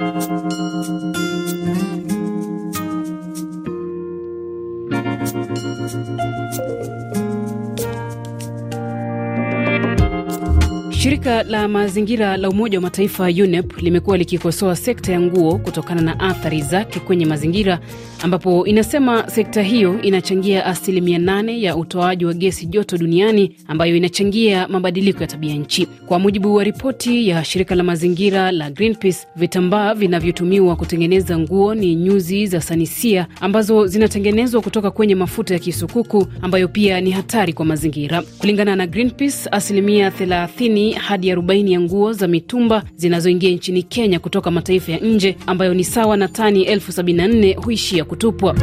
thank you Shirika la mazingira la Umoja wa Mataifa UNEP limekuwa likikosoa sekta ya nguo kutokana na athari zake kwenye mazingira, ambapo inasema sekta hiyo inachangia asilimia nane ya utoaji wa gesi joto duniani ambayo inachangia mabadiliko ya tabia nchi. Kwa mujibu wa ripoti ya shirika la mazingira la Greenpeace, vitambaa vinavyotumiwa kutengeneza nguo ni nyuzi za sanisia ambazo zinatengenezwa kutoka kwenye mafuta ya kisukuku ambayo pia ni hatari kwa mazingira. Kulingana na Greenpeace, asilimia 30 hadi 40 ya nguo za mitumba zinazoingia nchini Kenya kutoka mataifa ya nje ambayo ni sawa na tani elfu 74 huishia kutupwa.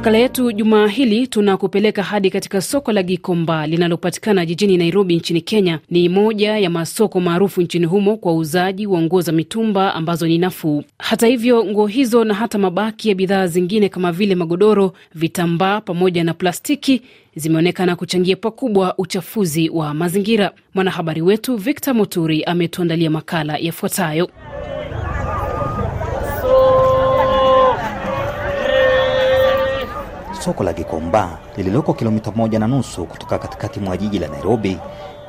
Makala yetu jumaa hili tunakupeleka hadi katika soko la Gikomba linalopatikana jijini Nairobi nchini Kenya. Ni moja ya masoko maarufu nchini humo kwa uuzaji wa nguo za mitumba ambazo ni nafuu. Hata hivyo, nguo hizo na hata mabaki ya bidhaa zingine kama vile magodoro, vitambaa pamoja na plastiki zimeonekana kuchangia pakubwa uchafuzi wa mazingira. Mwanahabari wetu Victor Moturi ametuandalia makala yafuatayo. Soko la Gikomba lililoko kilomita moja na nusu kutoka katikati mwa jiji la Nairobi,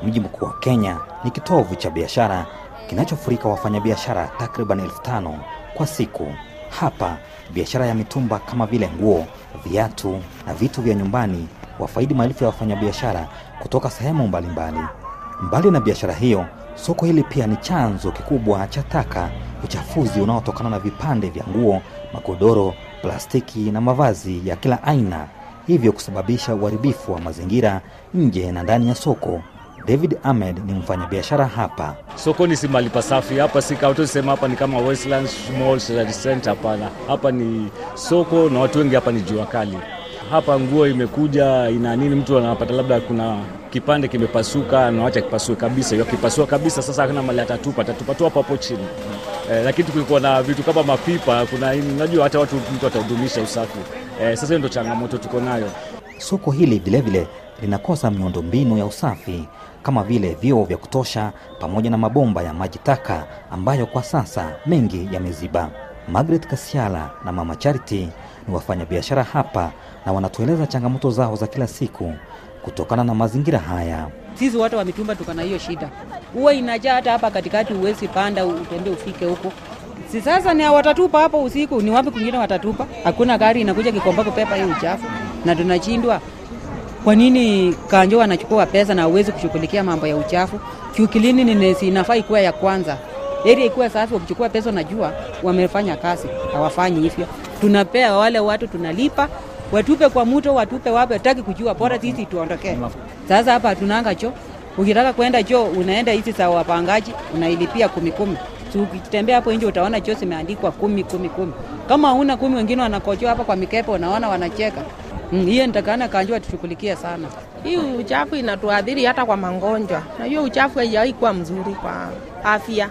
mji mkuu wa Kenya, ni kitovu cha biashara kinachofurika wafanyabiashara takriban elfu tano kwa siku. Hapa biashara ya mitumba kama vile nguo, viatu na vitu vya nyumbani wafaidi maelfu ya wafanyabiashara kutoka sehemu mbalimbali. Mbali na biashara hiyo, soko hili pia ni chanzo kikubwa cha taka, uchafuzi unaotokana na vipande vya nguo, magodoro, plastiki na mavazi ya kila aina, hivyo kusababisha uharibifu wa mazingira nje na ndani ya soko. David Ahmed ni mfanyabiashara hapa. Sokoni si mahali pasafi hapa, si sema hapa ni kama Westlands Mall Society Center. Hapana, hapa ni soko na watu wengi hapa ni jua kali. Hapa nguo imekuja ina nini, mtu anapata labda kuna kipande kimepasuka, anawacha kipasue kabisa. Kipasua kabisa, sasa hakuna mali atatupa, atatupa tu chini. Eh, lakini tukikuwa na vitu kama mapipa, kuna najua hata watu mtu atahudumisha usafi. Eh, sasa hiyo ndio changamoto tuko nayo. Soko hili vilevile linakosa miundombinu ya usafi kama vile vyoo vya kutosha pamoja na mabomba ya maji taka ambayo kwa sasa mengi yameziba. Margaret Kasiala na Mama Charity ni wafanyabiashara hapa na wanatueleza changamoto zao za kila siku kutokana na mazingira haya. Sisi watu wa mitumba tuko na hiyo shida, huwa inajaa hata hapa katikati, uwezi panda utende ufike huko. Si sasa ni watatupa hapo usiku, ni wapi kwingine watatupa? Hakuna gari inakuja Kikomba kupepa hiyo uchafu, na tunachindwa kwa nini Kanjo wanachukua pesa na uwezi kushughulikia mambo ya uchafu? Kiukilini inafaa ikuwa ya kwanza, eri ikuwa safi. Wakichukua pesa, najua wamefanya kazi, hawafanyi hivyo. Tunapea wale watu tunalipa, watupe kwa mto, watupe wapi, hataki kujua, bora sisi tuondokee. Sasa hapa hatunanga choo. Ukitaka kwenda choo unaenda hizi za wapangaji, unailipia kumi kumi. Ukitembea hapo nje utaona choo zimeandikwa kumi kumi kumi. Kama hauna kumi, wengine wanakojoa hapa kwa mikepe, unaona wanacheka. Mm, hiyo nitakana kanjua tushughulikie sana. Hii uchafu inatuadhiri hata kwa magonjwa, na hiyo uchafu haijawahi kuwa mzuri kwa afya.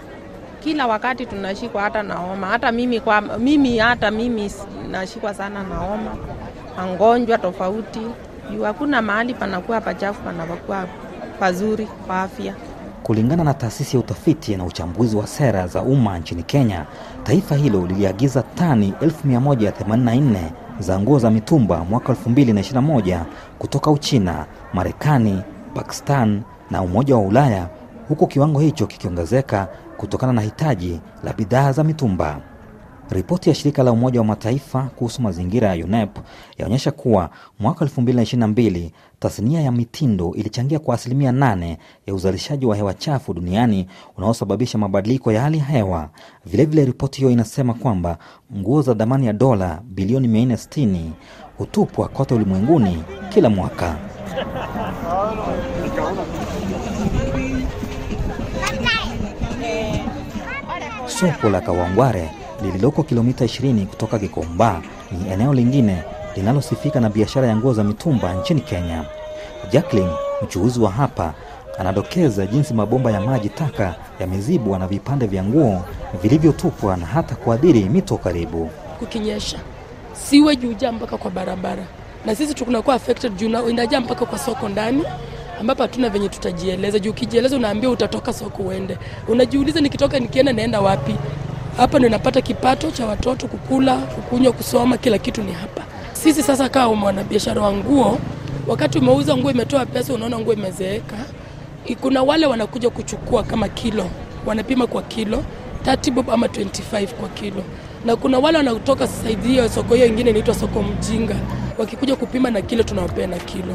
Kila wakati tunashikwa hata na homa, hata mimi kwa mimi hata mimi nashikwa sana na homa, magonjwa tofauti juu hakuna mahali panakuwa pachafu panapokuwa pazuri kwa afya. Kulingana na taasisi ya utafiti na uchambuzi wa sera za umma nchini Kenya, taifa hilo liliagiza tani 1184 za nguo za mitumba mwaka 2021 kutoka Uchina, Marekani, Pakistan na Umoja wa Ulaya, huku kiwango hicho kikiongezeka kutokana na hitaji la bidhaa za mitumba. Ripoti ya shirika la Umoja wa Mataifa kuhusu mazingira ya UNEP yaonyesha kuwa mwaka 2022 tasnia ya mitindo ilichangia kwa asilimia 8 ya uzalishaji wa hewa chafu duniani unaosababisha mabadiliko ya hali ya hewa. Vilevile, ripoti hiyo inasema kwamba nguo za dhamani ya dola bilioni 460 hutupwa kote ulimwenguni kila mwaka. Soko la Kawangware lililoko kilomita 20 kutoka Gikomba ni eneo lingine linalosifika na biashara ya nguo za mitumba nchini Kenya. Jacqueline, mchuuzi wa hapa, anadokeza jinsi mabomba ya maji taka yamezibwa na vipande vya nguo vilivyotupwa na hata kuadhiri mito karibu. Kukinyesha siwe juujaa mpaka kwa barabara, na sisi tunakuwa affected juu inajaa mpaka kwa soko ndani, ambapo hatuna venye tutajieleza. Juu ukijieleza unaambia utatoka soko uende, unajiuliza nikitoka nikienda naenda wapi? Hapa ndio napata kipato cha watoto kukula, kukunywa, kusoma, kila kitu ni hapa. Sisi sasa kama mwanabiashara wa nguo, wakati umeuza nguo imetoa pesa, unaona nguo imezeeka, kuna wale wanakuja kuchukua kama kilo, wanapima kwa kilo 30 bob ama 25 kwa kilo, na kuna wale wanatoka saidi hiyo soko hiyo ingine inaitwa soko mjinga, wakikuja kupima na kilo, tunawapea na kilo.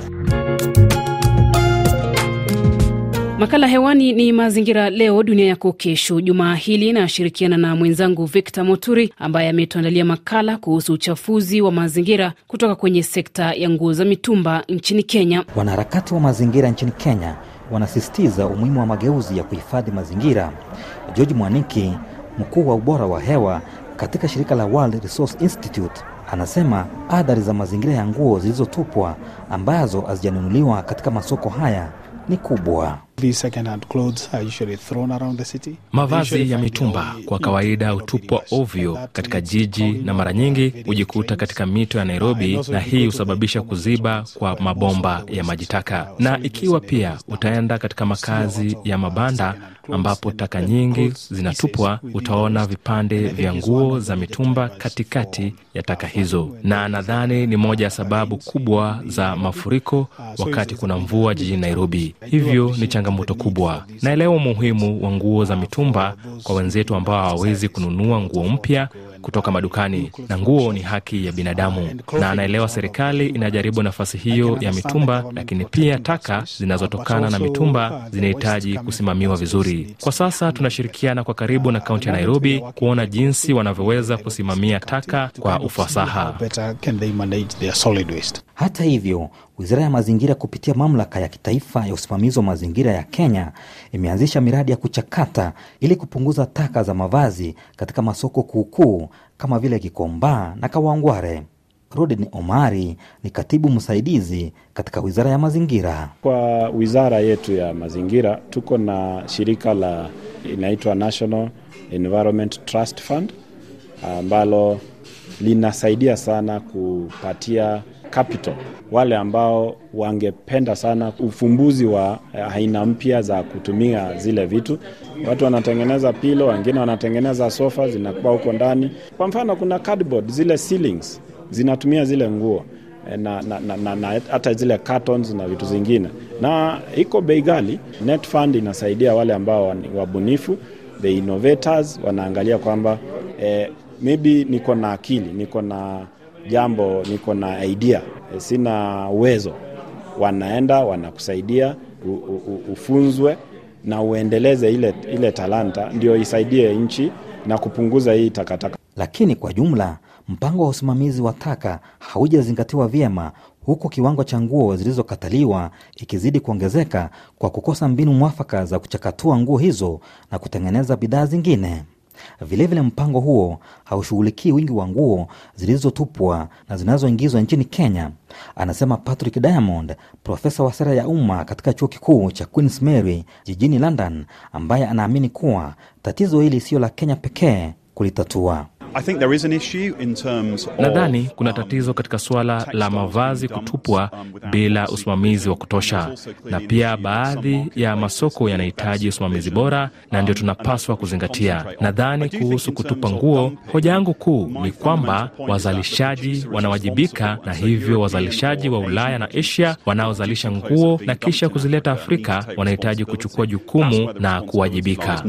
Makala hewani ni Mazingira Leo Dunia Yako Kesho. Jumaa hili nashirikiana na mwenzangu Victor Moturi ambaye ametuandalia makala kuhusu uchafuzi wa mazingira kutoka kwenye sekta ya nguo za mitumba nchini Kenya. Wanaharakati wa mazingira nchini Kenya wanasisitiza umuhimu wa mageuzi ya kuhifadhi mazingira. George Mwaniki, mkuu wa ubora wa hewa katika shirika la World Resource Institute, anasema athari za mazingira ya nguo zilizotupwa ambazo hazijanunuliwa katika masoko haya ni kubwa. Mavazi ya mitumba kwa kawaida hutupwa ovyo katika jiji na mara nyingi hujikuta katika mito ya Nairobi, na hii husababisha kuziba kwa mabomba ya maji taka. Na ikiwa pia utaenda katika makazi ya mabanda ambapo taka nyingi zinatupwa, utaona vipande vya nguo za mitumba katikati ya taka hizo, na nadhani ni moja ya sababu kubwa za mafuriko wakati kuna mvua jijini Nairobi. Hivyo ni changamoto kubwa. Naelewa umuhimu wa nguo za mitumba kwa wenzetu ambao hawawezi kununua nguo mpya kutoka madukani, na nguo ni haki ya binadamu, na anaelewa serikali inajaribu nafasi hiyo ya mitumba, lakini pia taka zinazotokana na mitumba zinahitaji kusimamiwa vizuri. Kwa sasa tunashirikiana kwa karibu na kaunti ya Nairobi kuona jinsi wanavyoweza kusimamia taka kwa ufasaha. Hata hivyo, wizara ya mazingira kupitia mamlaka ya kitaifa ya usimamizi wa mazingira ya Kenya imeanzisha miradi ya kuchakata ili kupunguza taka za mavazi katika masoko kuukuu kama vile Kikomba na Kawangware. Rodin Omari ni katibu msaidizi katika wizara ya mazingira. Kwa wizara yetu ya mazingira tuko na shirika la inaitwa National Environment Trust Fund ambalo linasaidia sana kupatia capital wale ambao wangependa sana ufumbuzi wa aina mpya za kutumia zile vitu. Watu wanatengeneza pilo, wengine wanatengeneza sofa zinakuwa huko ndani. Kwa mfano, kuna cardboard, zile ceilings zinatumia zile nguo na, na, na, na, na hata zile cartons na vitu zingine, na iko bei ghali. Net Fund inasaidia wale ambao ni wabunifu, the innovators, wanaangalia kwamba eh, maybe niko na akili, niko na jambo, niko na idea, eh, sina uwezo, wanaenda wanakusaidia u, u, ufunzwe na uendeleze ile, ile talanta ndio isaidie nchi na kupunguza hii takataka. Lakini kwa jumla mpango wa usimamizi wa taka haujazingatiwa vyema, huku kiwango cha nguo zilizokataliwa ikizidi kuongezeka kwa kukosa mbinu mwafaka za kuchakatua nguo hizo na kutengeneza bidhaa zingine. Vilevile mpango huo haushughulikii wingi wa nguo zilizotupwa na zinazoingizwa nchini Kenya, anasema Patrick Diamond, profesa wa sera ya umma katika chuo kikuu cha Queens Mary jijini London, ambaye anaamini kuwa tatizo hili siyo la Kenya pekee kulitatua. Nadhani kuna tatizo katika suala la mavazi kutupwa bila usimamizi wa kutosha, na pia baadhi ya masoko yanahitaji usimamizi bora, na ndio tunapaswa kuzingatia. Nadhani kuhusu kutupa nguo, hoja yangu kuu ni kwamba wazalishaji wanawajibika, na hivyo wazalishaji wa Ulaya na Asia wanaozalisha nguo na kisha kuzileta Afrika wanahitaji kuchukua jukumu na kuwajibika.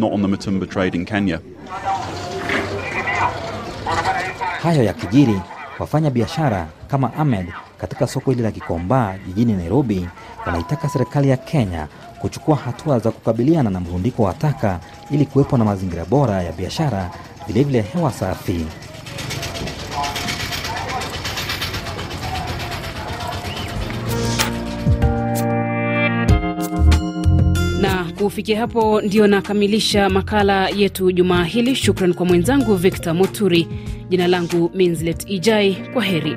Hayo ya kijiri, wafanya biashara kama Ahmed katika soko hili la Gikomba jijini Nairobi wanaitaka serikali ya Kenya kuchukua hatua za kukabiliana na mrundiko wa taka ili kuwepo na mazingira bora ya biashara, vilevile hewa safi. Kufikia hapo ndio nakamilisha makala yetu jumaa hili. Shukran kwa mwenzangu Victor Moturi. Jina langu Minslet Ijai. Kwa heri.